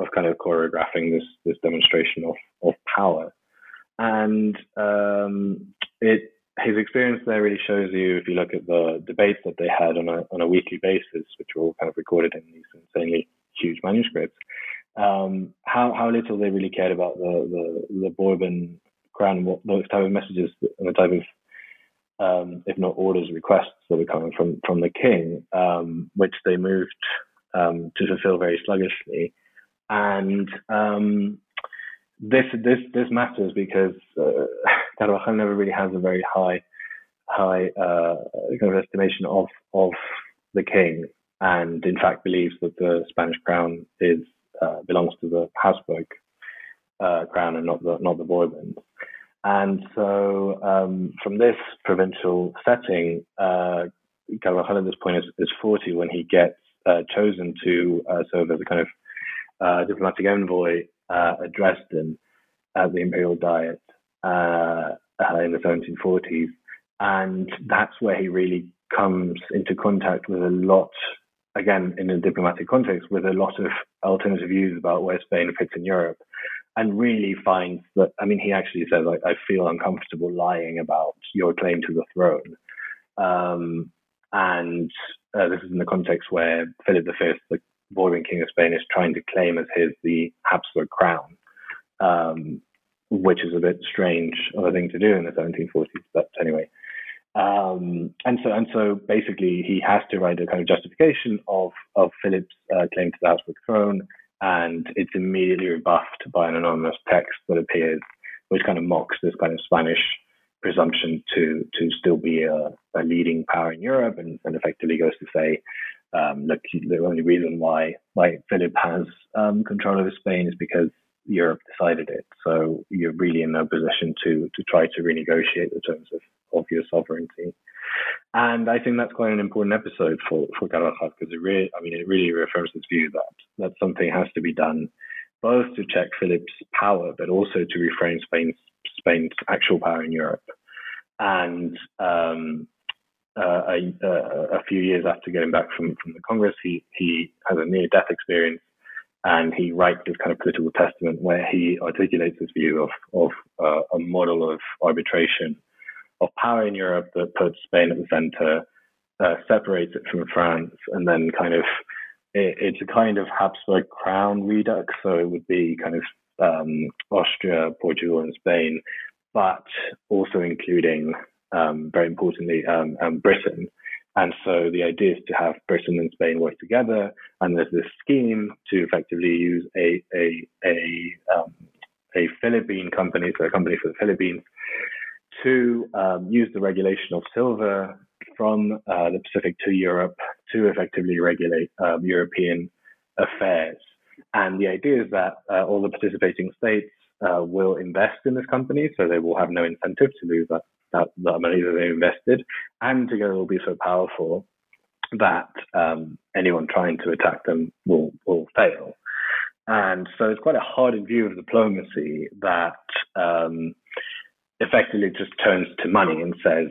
S2: of kind of choreographing this, this demonstration of, of power. And um, it, his experience there really shows you, if you look at the debates that they had on a, on a weekly basis, which were all kind of recorded in these insanely huge manuscripts, um, how, how little they really cared about the, the, the Bourbon crown, what those type of messages and the type of um, if not orders, requests that were coming from from the king, um, which they moved um, to fulfill very sluggishly. And um, this this this matters because uh, Carvajal never really has a very high high uh, kind of estimation of of the king, and in fact believes that the Spanish crown is uh, belongs to the Habsburg uh, crown and not the not the Bourbons. And so, um, from this provincial setting, uh, Carvajal at this point is, is 40 when he gets uh, chosen to uh, serve as a kind of uh, diplomatic envoy uh, at Dresden at the Imperial Diet uh, in the 1740s. And that's where he really comes into contact with a lot, again, in a diplomatic context, with a lot of alternative views about where Spain fits in Europe and really finds that, I mean, he actually says, I, I feel uncomfortable lying about your claim to the throne. Um, and uh, this is in the context where Philip V, the Bourbon King of Spain, is trying to claim as his the Habsburg crown, um, which is a bit strange of a thing to do in the 1740s. But anyway, um, and so and so basically he has to write a kind of justification of of Philip's uh, claim to the Habsburg throne and it's immediately rebuffed by an anonymous text that appears, which kind of mocks this kind of Spanish presumption to to still be a, a leading power in Europe, and, and effectively goes to say, um, look, the only reason why why Philip has um, control over Spain is because Europe decided it. So you're really in no position to to try to renegotiate the terms of, of your sovereignty. And I think that's quite an important episode for, for Carvajal because it really, I mean, it really reaffirms his view that, that something has to be done both to check Philip's power, but also to reframe Spain's, Spain's actual power in Europe. And um, uh, a, a, few years after getting back from, from the Congress, he, he has a near death experience and he writes this kind of political testament where he articulates his view of, of uh, a model of arbitration of power in Europe that puts Spain at the center, uh, separates it from France, and then kind of it, it's a kind of Habsburg crown redux. So it would be kind of um, Austria, Portugal, and Spain, but also including um, very importantly um, Britain. And so the idea is to have Britain and Spain work together, and there's this scheme to effectively use a a a um, a Philippine company, so a company for the Philippines, to um, use the regulation of silver from uh, the Pacific to Europe to effectively regulate um, European affairs. And the idea is that uh, all the participating states uh, will invest in this company, so they will have no incentive to that, that, that money that they invested, and together will be so powerful that um, anyone trying to attack them will will fail. And so it's quite a hardened view of diplomacy that um, effectively just turns to money and says,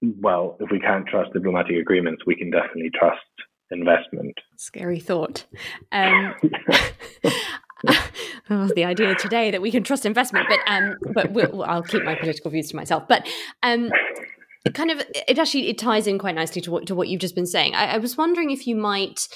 S2: well, if we can't trust diplomatic agreements, we can definitely trust investment.
S1: Scary thought. Um, [LAUGHS] [LAUGHS] oh, [LAUGHS] the idea today that we can trust investment, but um, but we'll, I'll keep my political views to myself. But um, it kind of it actually it ties in quite nicely to what to what you've just been saying. I, I, was wondering if you might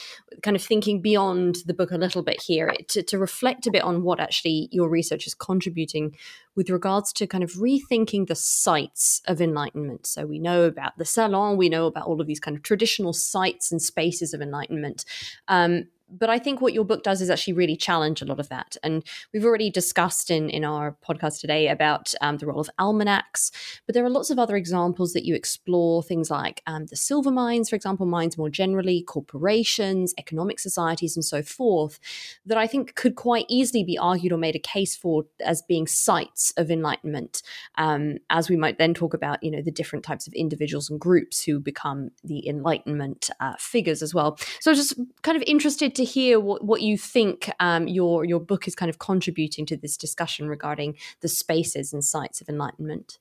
S1: kind of thinking beyond the book a little bit here to, to reflect a bit on what actually your research is contributing with regards to kind of rethinking the sites of enlightenment. So we know about the salon, we know about all of these kind of traditional sites and spaces of enlightenment. Um, but I think what your book does is actually really challenge a lot of that. And we've already discussed in, in our podcast today about um, the role of almanacs, but there are lots of other examples that you explore things like um, the silver mines, for example, mines more generally, corporations, economic societies, and so forth, that I think could quite easily be argued or made a case for as being sites of enlightenment, um, as we might then talk about, you know, the different types of individuals and groups who become the enlightenment uh, figures as well. So just kind of interested to hear what, what you think um, your your book is kind of contributing to this discussion regarding the spaces and sites of enlightenment.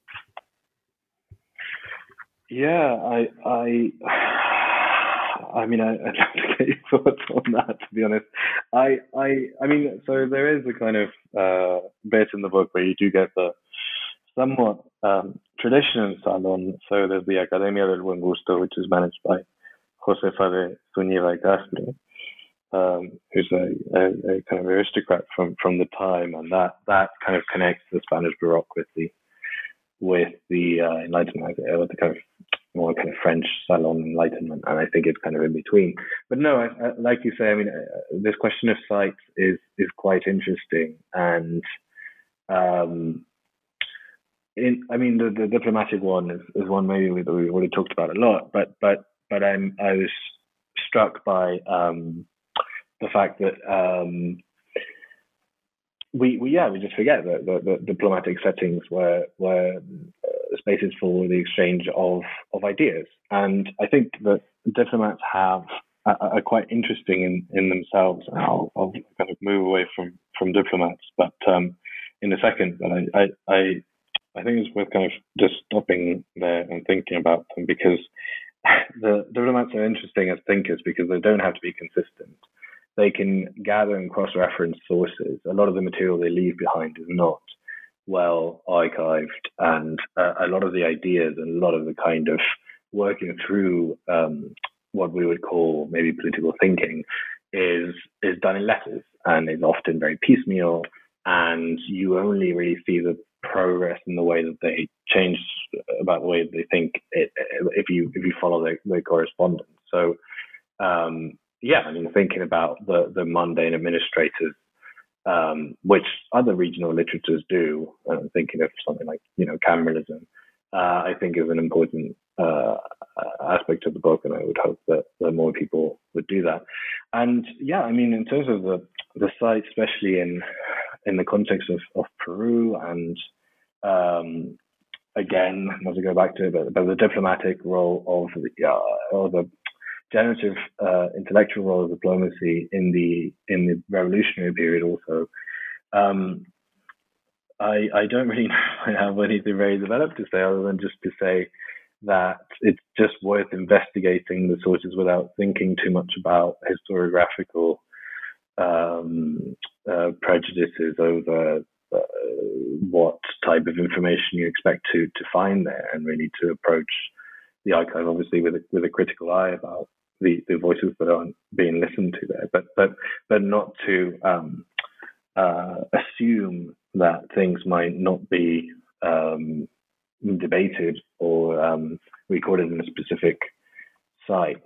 S2: Yeah, I I [SIGHS] I mean I, would love to get your thoughts on that. To be honest, I I I mean so there is a kind of uh, bit in the book where you do get the somewhat um, tradition salon. So there's the Academia del Buen Gusto, which is managed by Josefa de Zúñiga y Castro, um, who's a, a, a, kind of aristocrat from, from the time, and that, that kind of connects the Spanish the with the uh, Enlightenment, uh, with the kind of more kind of French Salon Enlightenment, and I think it's kind of in between. But no, I, I, like you say, I mean, uh, this question of sites is is quite interesting, and um, in, I mean, the, the diplomatic one is, is one maybe that we've already talked about a lot, but but but I'm I was struck by um, the fact that um, we, we yeah we just forget that the, the diplomatic settings were were uh, spaces for the exchange of of ideas, and I think that diplomats have are, quite interesting in, in themselves. And I'll, I'll kind of move away from from diplomats, but um, in a second. But I, I I I think it's worth kind of just stopping there and thinking about them because [LAUGHS] the diplomats are interesting as thinkers because they don't have to be consistent. They can gather and cross-reference sources. A lot of the material they leave behind is not well archived, and uh, a lot of the ideas and a lot of the kind of working through um, what we would call maybe political thinking is is done in letters and is often very piecemeal and you only really see the progress in the way that they change about the way that they think it, if you if you follow their, their correspondence. So um, yeah, I mean thinking about the the mundane administrators, um, which other regional literatures do. I'm thinking of something like you know Cameralism. Uh, I think is an important uh, aspect of the book, and I would hope that, that more people would do that. And yeah, I mean, in terms of the the site, especially in in the context of, of Peru and um, again, not to go back to it, but, but the diplomatic role of the, uh, or the generative uh, intellectual role of diplomacy in the in the revolutionary period also. Um, I I don't really [LAUGHS] have anything very developed to say other than just to say that it's just worth investigating the sources without thinking too much about historiographical um, uh, prejudices over uh, what type of information you expect to to find there, and really to approach the archive obviously with a, with a critical eye about the, the voices that aren't being listened to there, but but but not to um, uh, assume that things might not be um, debated or um, recorded in a specific site.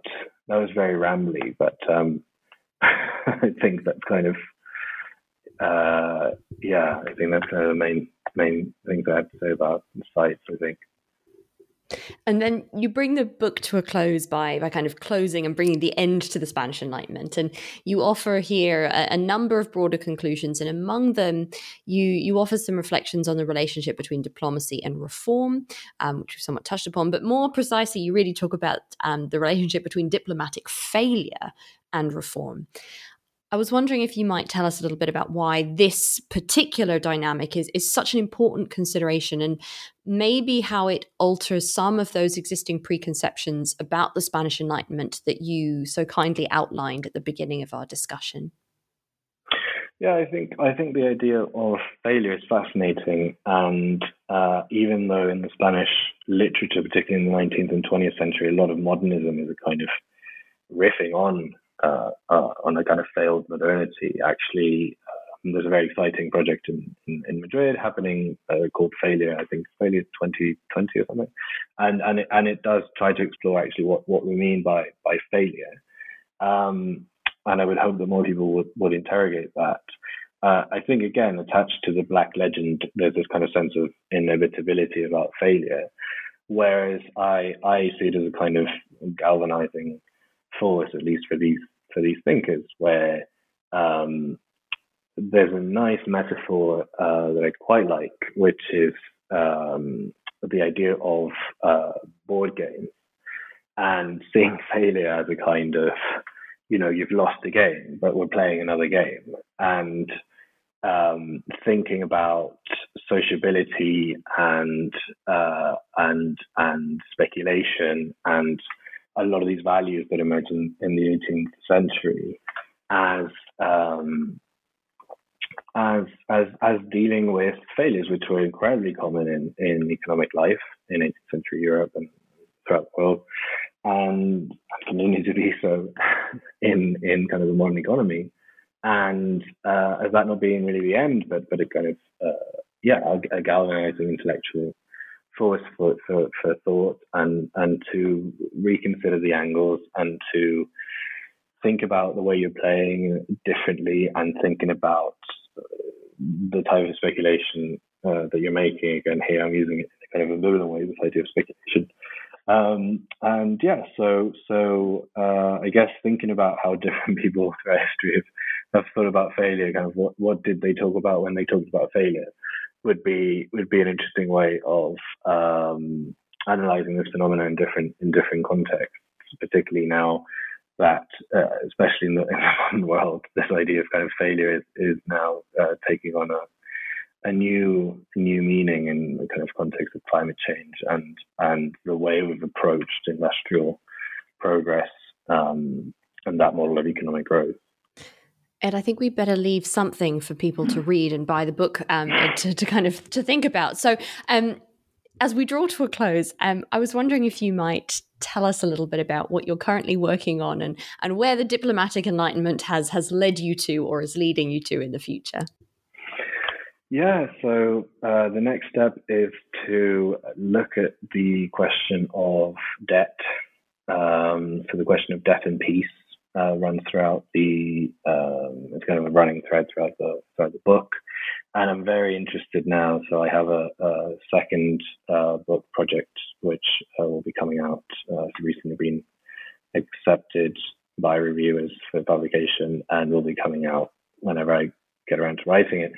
S2: That was very rambly, but um, [LAUGHS] I think that's kind of uh, yeah, I think that's kind of the main main things I have to say about the sites. I think.
S1: And then you bring the book to a close by by kind of closing and bringing the end to the Spanish Enlightenment, and you offer here a, a number of broader conclusions, and among them, you you offer some reflections on the relationship between diplomacy and reform, um, which we've somewhat touched upon, but more precisely, you really talk about um, the relationship between diplomatic failure and reform. I was wondering if you might tell us a little bit about why this particular dynamic is, is such an important consideration and maybe how it alters some of those existing preconceptions about the Spanish Enlightenment that you so kindly outlined at the beginning of our discussion.
S2: Yeah, I think I think the idea of failure is fascinating, and uh, even though in the Spanish literature, particularly in the 19th and 20th century, a lot of modernism is a kind of riffing on uh, uh, on a kind of failed modernity. Actually, um, there's a very exciting project in, in, in Madrid happening uh, called Failure. I think Failure 2020 or something, and and it, and it does try to explore actually what, what we mean by by failure. Um, and I would hope that more people would, would interrogate that. Uh, I think again, attached to the black legend, there's this kind of sense of inevitability about failure, whereas I I see it as a kind of galvanizing force, at least for these for these thinkers, where um, there's a nice metaphor uh, that I quite like, which is um, the idea of uh, board games and seeing failure as a kind of, you know, you've lost a game, but we're playing another game, and um, thinking about sociability and uh, and and speculation and a lot of these values that emerged in, in the 18th century as um, as as as dealing with failures, which were incredibly common in, in economic life in 18th century Europe and throughout the world, and continue to be so [LAUGHS] in in kind of the modern economy. And uh, as that not being really the end, but but a kind of uh, yeah, a, a galvanizing intellectual force for, for, for thought and and to reconsider the angles and to think about the way you're playing differently and thinking about the type of speculation uh, that you're making. Again, here I'm using it in kind of a ambivalent way, this idea of speculation. Um, and yeah, so so uh, I guess thinking about how different [LAUGHS] people throughout history have, have thought about failure, kind of what what did they talk about when they talked about failure, would be would be an interesting way of um, analyzing this phenomenon in different in different contexts, particularly now that, uh, especially in the, in the, [LAUGHS] modern world, this idea of kind of failure is, is now uh, taking on a a new new meaning in the kind of context of climate change and and the way we've approached industrial progress um, and that model of economic growth.
S1: Ed, I think we better leave something for people to read and buy the book um, to, to kind of to think about. So, um, as we draw to a close, um, I was wondering if you might tell us a little bit about what you're currently working on and, and where the diplomatic enlightenment has has led you to or is leading you to in the future.
S2: Yeah, so uh, the next step is to look at the question of debt. Um, so the question of debt and peace uh, runs throughout the um, it's kind of a running thread throughout the throughout the book and I'm very interested now. So I have a, a second uh, book project which uh, will be coming out. Uh, it's recently been accepted by reviewers for publication and will be coming out whenever I get around to writing it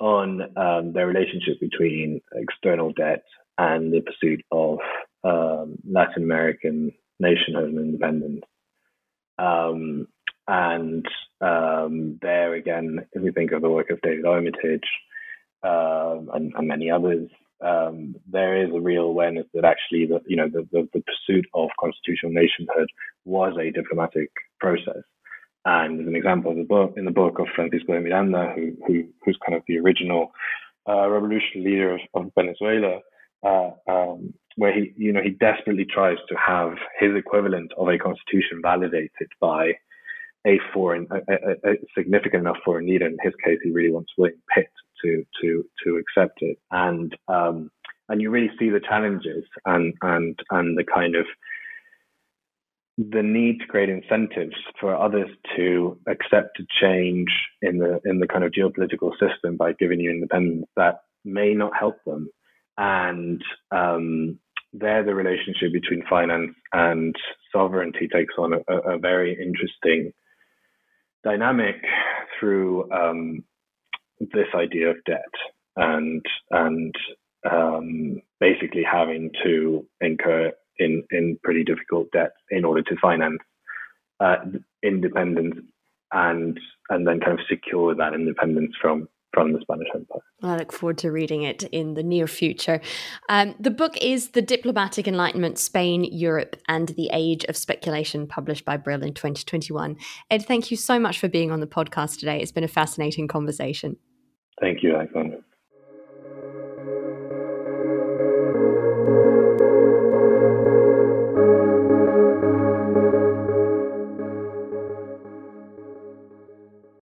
S2: on um, the relationship between external debt and the pursuit of um, Latin American nationhood and independence. Um, and um, there again, if we think of the work of David Armitage um, and, and, many others, um, there is a real awareness that actually the you know the, the, the, pursuit of constitutional nationhood was a diplomatic process. And as an example the book in the book of Francisco de Miranda, who, who who's kind of the original uh, revolutionary leader of, of Venezuela, uh, um, where he you know he desperately tries to have his equivalent of a constitution validated by a foreign, a, a, a, significant enough foreign leader. In his case, he really wants William Pitt to to to accept it, and um, and you really see the challenges and and and the kind of the need to create incentives for others to accept a change in the in the kind of geopolitical system by giving you independence that may not help them, and um, there the relationship between finance and sovereignty takes on a, a very interesting dynamic through um, this idea of debt and and um, basically having to incur in in pretty difficult debt in order to finance uh, independence and and then kind of secure that independence from from the Spanish Empire.
S1: I look forward to reading it in the near future. Um, the book is The Diplomatic Enlightenment Spain, Europe, and the Age of Speculation, published by Brill in 2021. Ed, thank you so much for being on the podcast today. It's been a fascinating conversation.
S2: Thank you, Alexander.